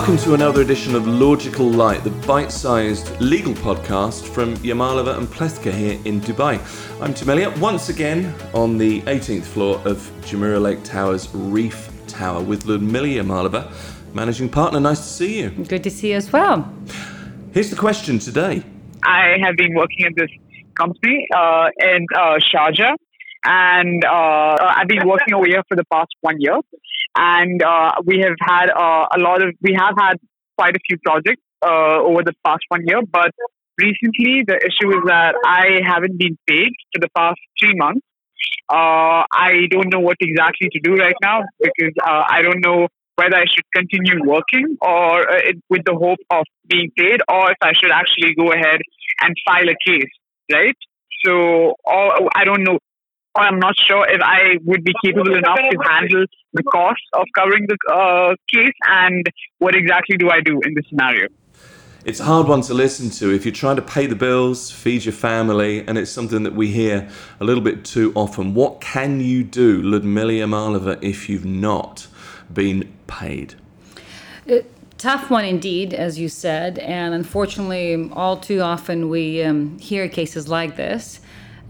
Welcome to another edition of Logical Light, the bite sized legal podcast from Yamalova and Plekhanov here in Dubai. I'm Tim Elliott, once again on the 18th floor of Jumeirah Lake Tower's Reef Tower with Ludmila Yamalova, managing partner. Nice to see you. Good to see you as well. Here's the question today I have been working at this company uh, in uh, Sharjah, and uh, I've been working over here for the past one year. And uh, we have had uh, a lot of, we have had quite a few projects uh, over the past one year, but recently the issue is that I haven't been paid for the past three months. I don't know what exactly to do right now because I don't know whether I should continue working or with the hope of being paid, or if I should actually go ahead and file a case, right? So, or, I don't know I'm not sure if I would be capable enough to handle the cost of covering the uh, case and what exactly do I do in this scenario. It's a hard one to listen to if you're trying to pay the bills, feed your family, and it's something that we hear a little bit too often. What can you do, Ludmila Yamalova, if you've not been paid? It- uh, tough one indeed, as you said, and unfortunately, all too often we um, hear cases like this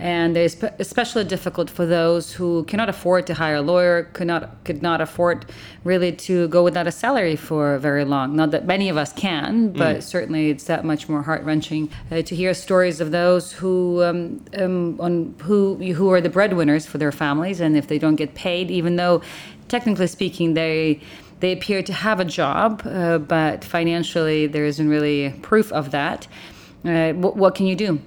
and it's especially difficult for those who cannot afford to hire a lawyer, could not could not afford really to go without a salary for very long. Not that many of us can, but mm. certainly it's that much more heart wrenching uh, to hear stories of those who um, um, on who who are the breadwinners for their families, and if they don't get paid, even though technically speaking they they appear to have a job, uh, but financially there isn't really proof of that. Uh, what, what can you do?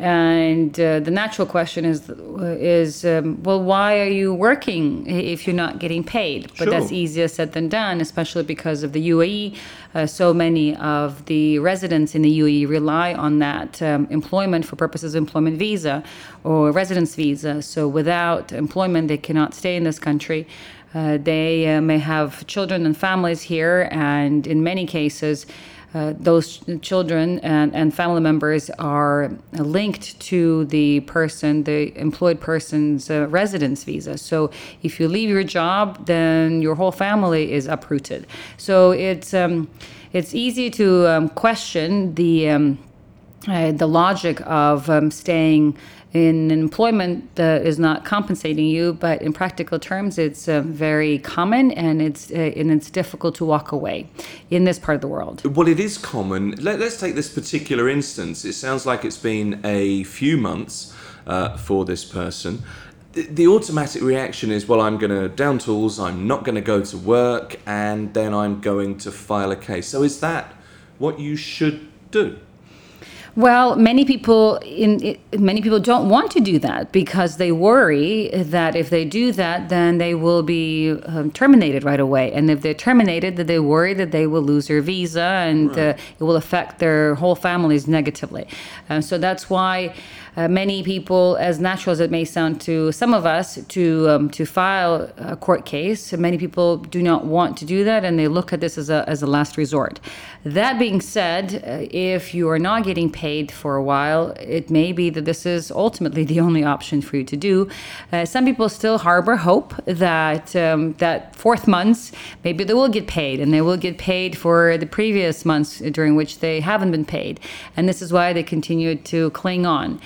And uh, the natural question is, is um, well, why are you working if you're not getting paid? But sure. that's easier said than done, especially because of the UAE. Uh, so many of the residents in the UAE rely on that um, employment for purposes of employment visa or residence visa. So without employment, they cannot stay in this country. Uh, they uh, may have children and families here, and in many cases, uh, those children and, and family members are linked to the person, the employed person's uh, residence visa. So if you leave your job, then your whole family is uprooted. So it's um, it's easy to um, question the um, uh, the logic of um, staying in employment is not compensating you, but in practical terms, it's uh, very common and it's uh, and it's difficult to walk away in this part of the world. Well, it is common. Let, us take this particular instance. It sounds like it's been a few months uh, for this person. The automatic reaction is, well, I'm going to down tools. I'm not going to go to work, and then I'm going to file a case. So, is that what you should do? Well, many people in many people don't want to do that because they worry that if they do that, then they will be um, terminated right away. And if they're terminated, that they worry that they will lose their visa and right. uh, it will affect their whole families negatively. Uh, so that's why uh, many people, as natural as it may sound to some of us, to um, to file a court case. Many people do not want to do that, and they look at this as a as a last resort. That being said, uh, if you are not getting paid for a while, it may be that this is ultimately the only option for you to do. Uh, some people still harbor hope that um, that fourth months maybe they will get paid, and they will get paid for the previous months during which they haven't been paid, and this is why they continue to cling on.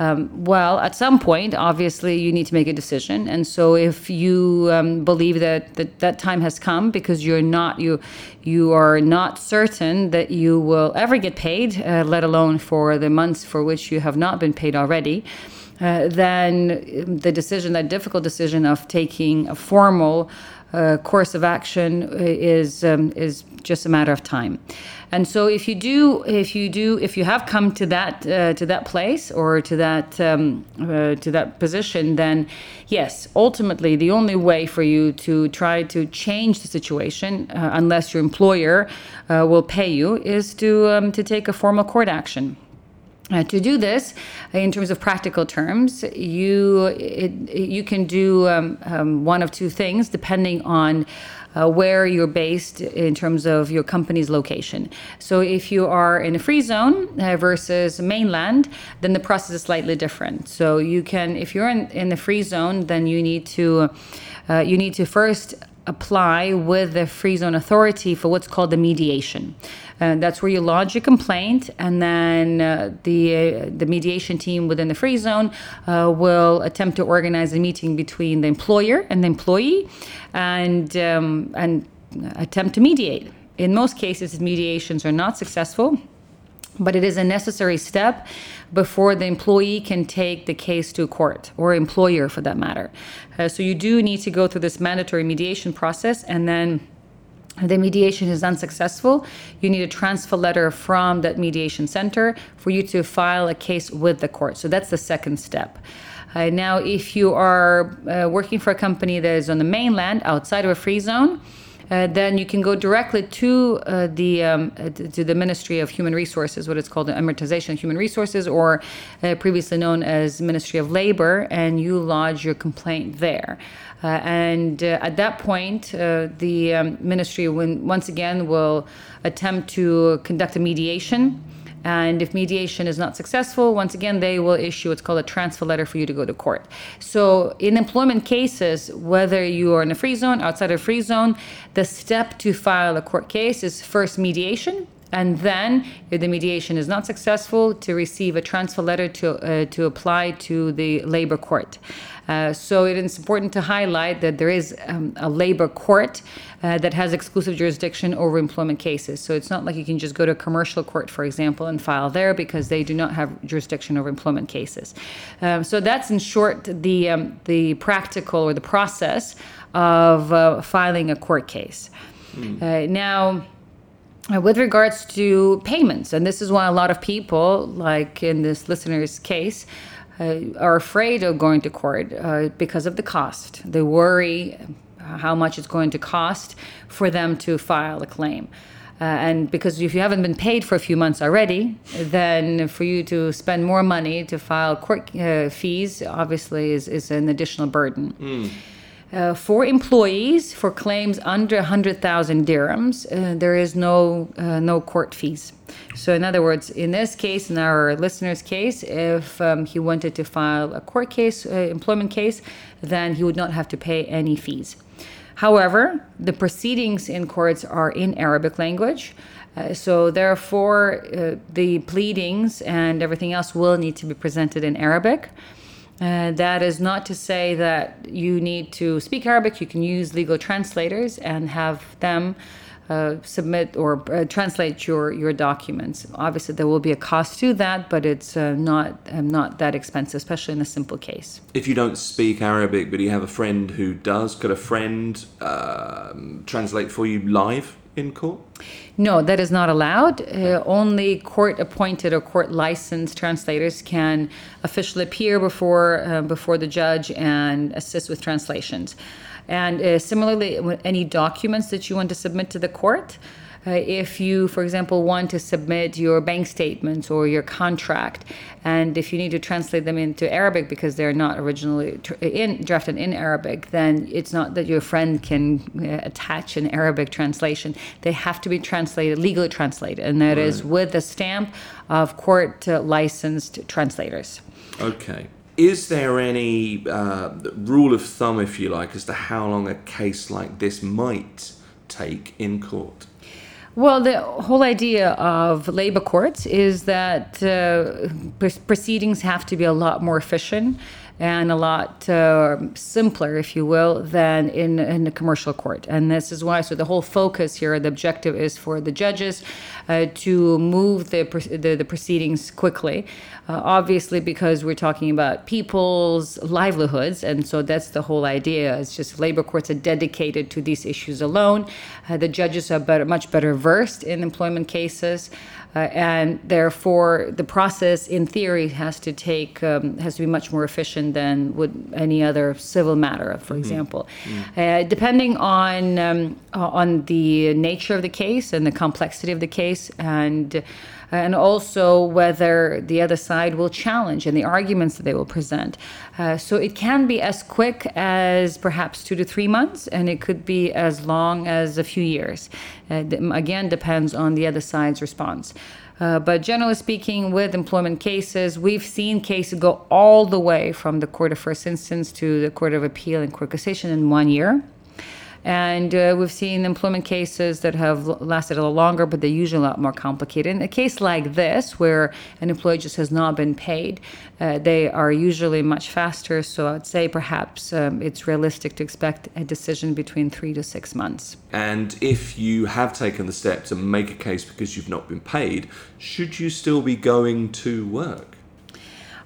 Um, well, at some point, obviously, you need to make a decision. And so, if you um, believe that, that that time has come because you're not you you are not certain that you will ever get paid, uh, let alone for the months for which you have not been paid already. Uh, then the decision, that difficult decision of taking a formal uh, course of action, uh, is um, is just a matter of time. And so if you do, if you do, if you have come to that uh, to that place or to that um, uh, to that position, then yes, ultimately the only way for you to try to change the situation, uh, unless your employer uh, will pay you, is to um, to take a formal court action. Uh, to do this, in terms of practical terms, you it, you can do um, um, one of two things depending on uh, where you're based in terms of your company's location. So if you are in a free zone uh, versus mainland, then the process is slightly different. So you can, if you're in, in the free zone, then you need to uh, you need to first apply with the Free Zone Authority for what's called the mediation. And that's where you lodge a complaint, and then uh, the uh, the mediation team within the free zone uh, will attempt to organize a meeting between the employer and the employee, and um, and attempt to mediate. In most cases, mediations are not successful but it is a necessary step before the employee can take the case to court or employer for that matter. Uh, so you do need to go through this mandatory mediation process and then the mediation is unsuccessful, you need a transfer letter from that mediation center for you to file a case with the court. So that's the second step. Uh, now, if you are uh, working for a company that is on the mainland outside of a free zone, uh, then you can go directly to uh, the um, uh, to the Ministry of Human Resources, what it's called, the Emiratization of Human Resources, or uh, previously known as Ministry of Labor, and you lodge your complaint there. Uh, and uh, at that point, the um, ministry, when, once again, will attempt to conduct a mediation and if mediation is not successful, once again, they will issue what's called a transfer letter for you to go to court. So, in employment cases, whether you are in a free zone, outside a free zone, the step to file a court case is first mediation. And then, if the mediation is not successful, to receive a transfer letter to, uh, to apply to the labor court. Uh, so it is important to highlight that there is um, a labor court uh, that has exclusive jurisdiction over employment cases. So it's not like you can just go to a commercial court, for example, and file there because they do not have jurisdiction over employment cases. Um, so that's in short the um, the practical or the process of uh, filing a court case. Mm. now. Uh, with regards to payments, and this is why a lot of people, like in this listener's case, uh, are afraid of going to court uh, because of the cost. They worry how much it's going to cost for them to file a claim. Uh, and because if you haven't been paid for a few months already, then for you to spend more money to file court uh, fees obviously is, is an additional burden. Mm. Uh, for employees, for claims under 100,000 dirhams, uh, there is no uh, no court fees. So, in other words, in this case, in our listener's case, if um, he wanted to file a court case, uh, employment case, then he would not have to pay any fees. However, the proceedings in courts are in Arabic language. Uh, so therefore, uh, the pleadings and everything else will need to be presented in Arabic. Uh, that is not to say that you need to speak Arabic. You can use legal translators and have them uh, submit or uh, translate your, your documents. Obviously, there will be a cost to that, but it's uh, not um, not that expensive, especially in a simple case. If you don't speak Arabic, but you have a friend who does, could a friend um, translate for you live? In court? No, that is not allowed. Uh, only court appointed or court licensed translators can officially appear before uh, before the judge and assist with translations. And uh, similarly, any documents that you want to submit to the court, uh, if you, for example, want to submit your bank statements or your contract, and if you need to translate them into Arabic because they're not originally tr- in, drafted in Arabic, then it's not that your friend can uh, attach an Arabic translation. They have to be translated, legally translated, and that right. is with the stamp of court uh, licensed translators. Okay. Is there any uh, rule of thumb, if you like, as to how long a case like this might take in court? Well, the whole idea of labor courts is that uh, proceedings have to be a lot more efficient and a lot uh, simpler, if you will, than in, in a commercial court. And this is why, so the whole focus here, the objective is for the judges uh, to move the, the, the proceedings quickly. Uh, obviously, because we're talking about people's livelihoods, and so that's the whole idea. It's just labor courts are dedicated to these issues alone. Uh, the judges are better, much better versed in employment cases. Uh, and therefore the process in theory has to take um, has to be much more efficient than would any other civil matter for mm-hmm. example mm-hmm. Uh, depending on um, on the nature of the case and the complexity of the case and and also whether the other side will challenge and the arguments that they will present. Uh, so it can be as quick as perhaps two to three months, and it could be as long as a few years. Uh, again, depends on the other side's response. Uh, but generally speaking, with employment cases, we've seen cases go all the way from the court of first instance to the court of appeal and court cassation in one year. And uh, we've seen employment cases that have lasted a little longer, but they're usually a lot more complicated. In a case like this, where an employee just has not been paid, uh, they are usually much faster. So I'd say perhaps um, it's realistic to expect a decision between three to six months. And if you have taken the step to make a case because you've not been paid, should you still be going to work?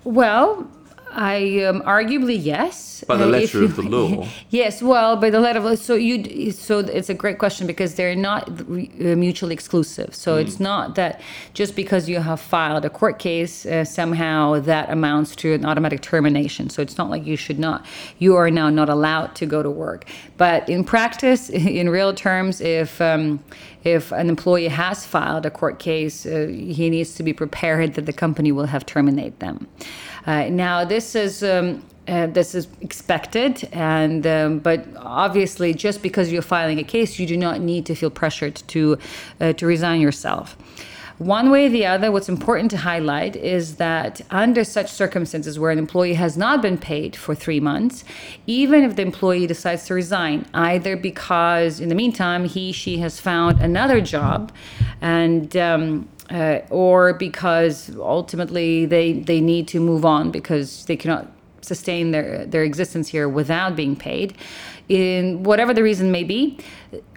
Well, I um, arguably yes. By the Uh, letter you- of the law. yes, well, by the letter of so you so it's a great question because they're not uh, mutually exclusive. So it's not that just because you have filed a court case uh, somehow that amounts to an automatic termination. So it's not like you should not you are now not allowed to go to work. But in practice, in real terms, if um, if an employee has filed a court case, uh, he needs to be prepared that the company will have terminated them. Uh, now, this is um, uh, this is expected, and um, but obviously, just because you're filing a case, you do not need to feel pressured to uh, to resign yourself. One way or the other, what's important to highlight is that under such circumstances where an employee has not been paid for three months, even if the employee decides to resign, either because in the meantime he she has found another job, and um, uh, or because ultimately they they need to move on because they cannot sustain their their existence here without being paid. In whatever the reason may be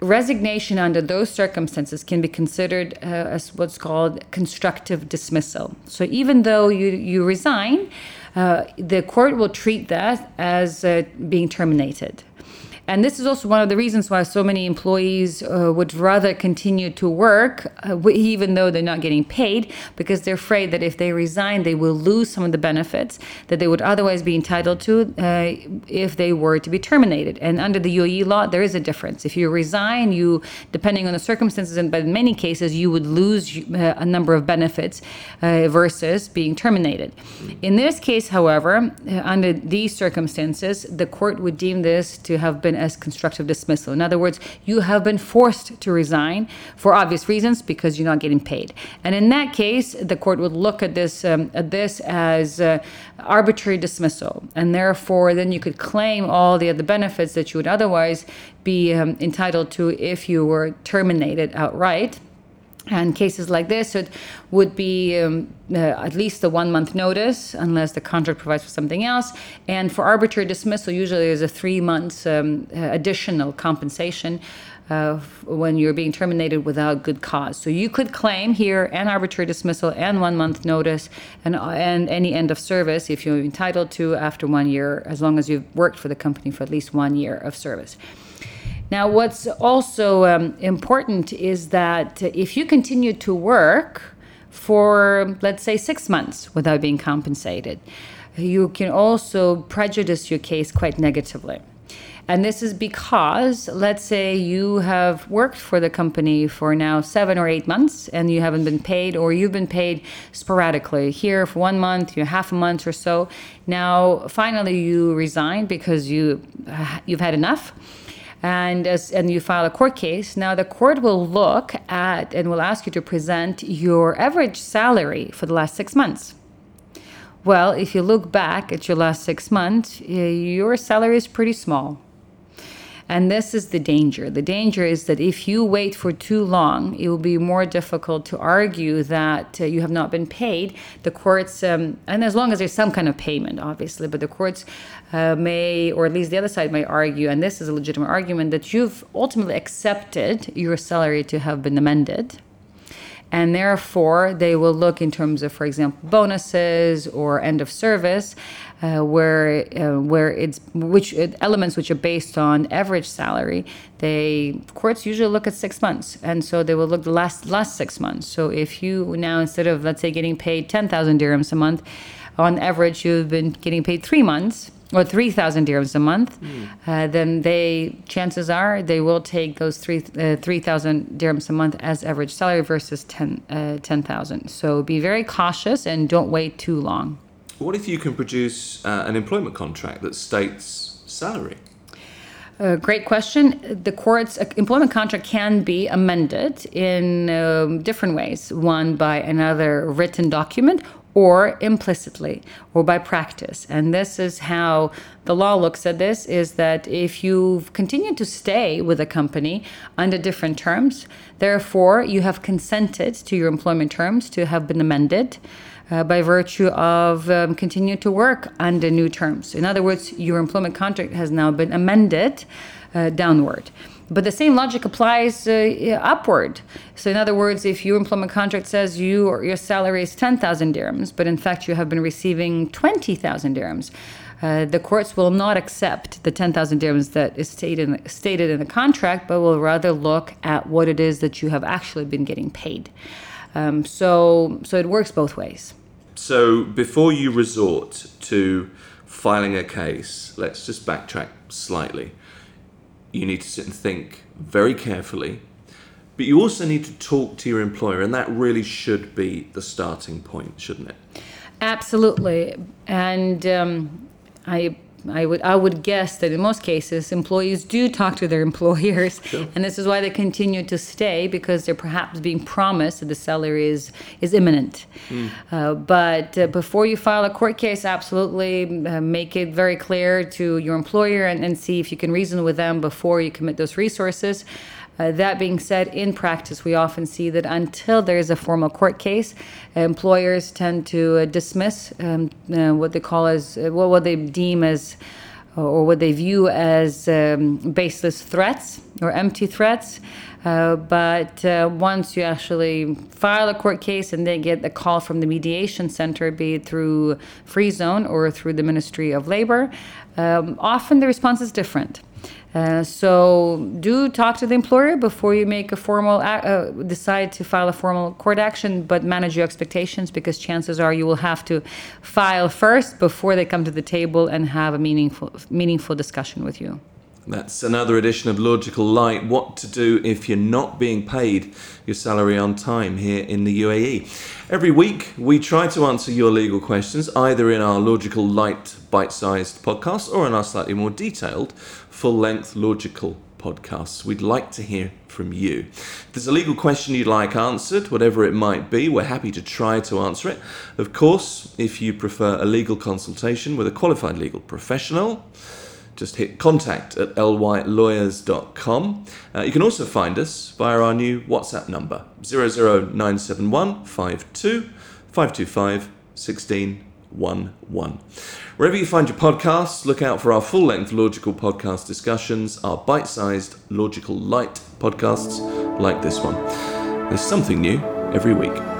resignation under those circumstances can be considered uh, as what's called constructive dismissal. So even though you you resign uh, the court will treat that as uh, being terminated and this is also one of the reasons why so many employees uh, would rather continue to work, uh, even though they're not getting paid, because they're afraid that if they resign, they will lose some of the benefits that they would otherwise be entitled to uh, if they were to be terminated. And under the UAE law, there is a difference. If you resign, you, depending on the circumstances, and but in many cases, you would lose uh, a number of benefits uh, versus being terminated. In this case, however, uh, under these circumstances, the court would deem this to have been as constructive dismissal. In other words, you have been forced to resign for obvious reasons because you're not getting paid. And in that case, the court would look at this um, at this as uh, arbitrary dismissal, and therefore, then you could claim all the other benefits that you would otherwise be um, entitled to if you were terminated outright. And cases like this, it would be um, uh, at least a one month notice, unless the contract provides for something else. And for arbitrary dismissal, usually there's a three months um, uh, additional compensation uh, when you're being terminated without good cause. So you could claim here an arbitrary dismissal and one month notice and, and any end of service if you're entitled to after one year, as long as you've worked for the company for at least one year of service. Now, what's also um, important is that if you continue to work for, let's say, six months without being compensated, you can also prejudice your case quite negatively. And this is because, let's say, you have worked for the company for now seven or eight months and you haven't been paid, or you've been paid sporadically here for one month, you know, half a month or so. Now, finally, you resign because you you've had enough and as and you file a court case now the court will look at and will ask you to present your average salary for the last six months. Well if you look back at your last six months eh, your salary is pretty small and this is the danger. The danger is that if you wait for too long, it will be more difficult to argue that uh, you have not been paid. The courts, um, and as long as there's some kind of payment, obviously, but the courts uh, may, or at least the other side may argue, and this is a legitimate argument, that you've ultimately accepted your salary to have been amended and therefore they will look in terms of, for example, bonuses or end of service, uh, where uh, where it's which uh, elements which are based on average salary. They courts usually look at six months, and so they will look the last last six months. So if you now instead of let's say getting paid ten thousand dirhams a month, on average you've been getting paid three months or 3000 dirhams a month uh, then they chances are they will take those three uh, 3000 dirhams a month as average salary versus 10 uh, 10000 so be very cautious and don't wait too long What if you can produce uh, an employment contract that states salary? Uh, great question. The court's uh, employment contract can be amended in um, different ways. One by another written document, or implicitly or by practice. And this is how the law looks at this is that if you've continued to stay with a company under different terms, therefore you have consented to your employment terms to have been amended. Uh, by virtue of um, continue to work under new terms. In other words, your employment contract has now been amended uh, downward. But the same logic applies uh, upward. So, in other words, if your employment contract says you or your salary is 10,000 dirhams, but in fact you have been receiving 20,000 dirhams, uh, the courts will not accept the 10,000 dirhams that is stated in, stated in the contract, but will rather look at what it is that you have actually been getting paid. Um, so, so it works both ways. So, before you resort to filing a case, let's just backtrack slightly you need to sit and think very carefully. But you also need to talk to your employer, and that really should be the starting point, shouldn't it? Absolutely. And um, I I would I would guess that in most cases employees do talk to their employers, sure. and this is why they continue to stay because they're perhaps being promised that the salary is is imminent. Mm. Uh, but uh, before you file a court case, absolutely uh, make it very clear to your employer and, and see if you can reason with them before you commit those resources. Uh, that being said, in practice, we often see that until there is a formal court case, employers tend to uh, dismiss um, uh, what they call as uh, well, what they deem as or what they view as um, baseless threats or empty threats. Uh, but uh, once you actually file a court case and they get a call from the mediation center, be it through Free Zone or through the Ministry of Labor, um, often the response is different. Uh, so do talk to the employer before you make a formal uh, decide to file a formal court action but manage your expectations because chances are you will have to file first before they come to the table and have a meaningful meaningful discussion with you that's another edition of Logical Light. What to do if you're not being paid your salary on time here in the UAE. Every week, we try to answer your legal questions either in our Logical Light bite sized podcast or in our slightly more detailed full length Logical podcasts. We'd like to hear from you. If there's a legal question you'd like answered, whatever it might be, we're happy to try to answer it. Of course, if you prefer a legal consultation with a qualified legal professional, just hit contact at lylawyers.com. Uh, you can also find us via our new WhatsApp number 00971 52 525 1611. Wherever you find your podcasts, look out for our full length logical podcast discussions, our bite sized logical light podcasts like this one. There's something new every week.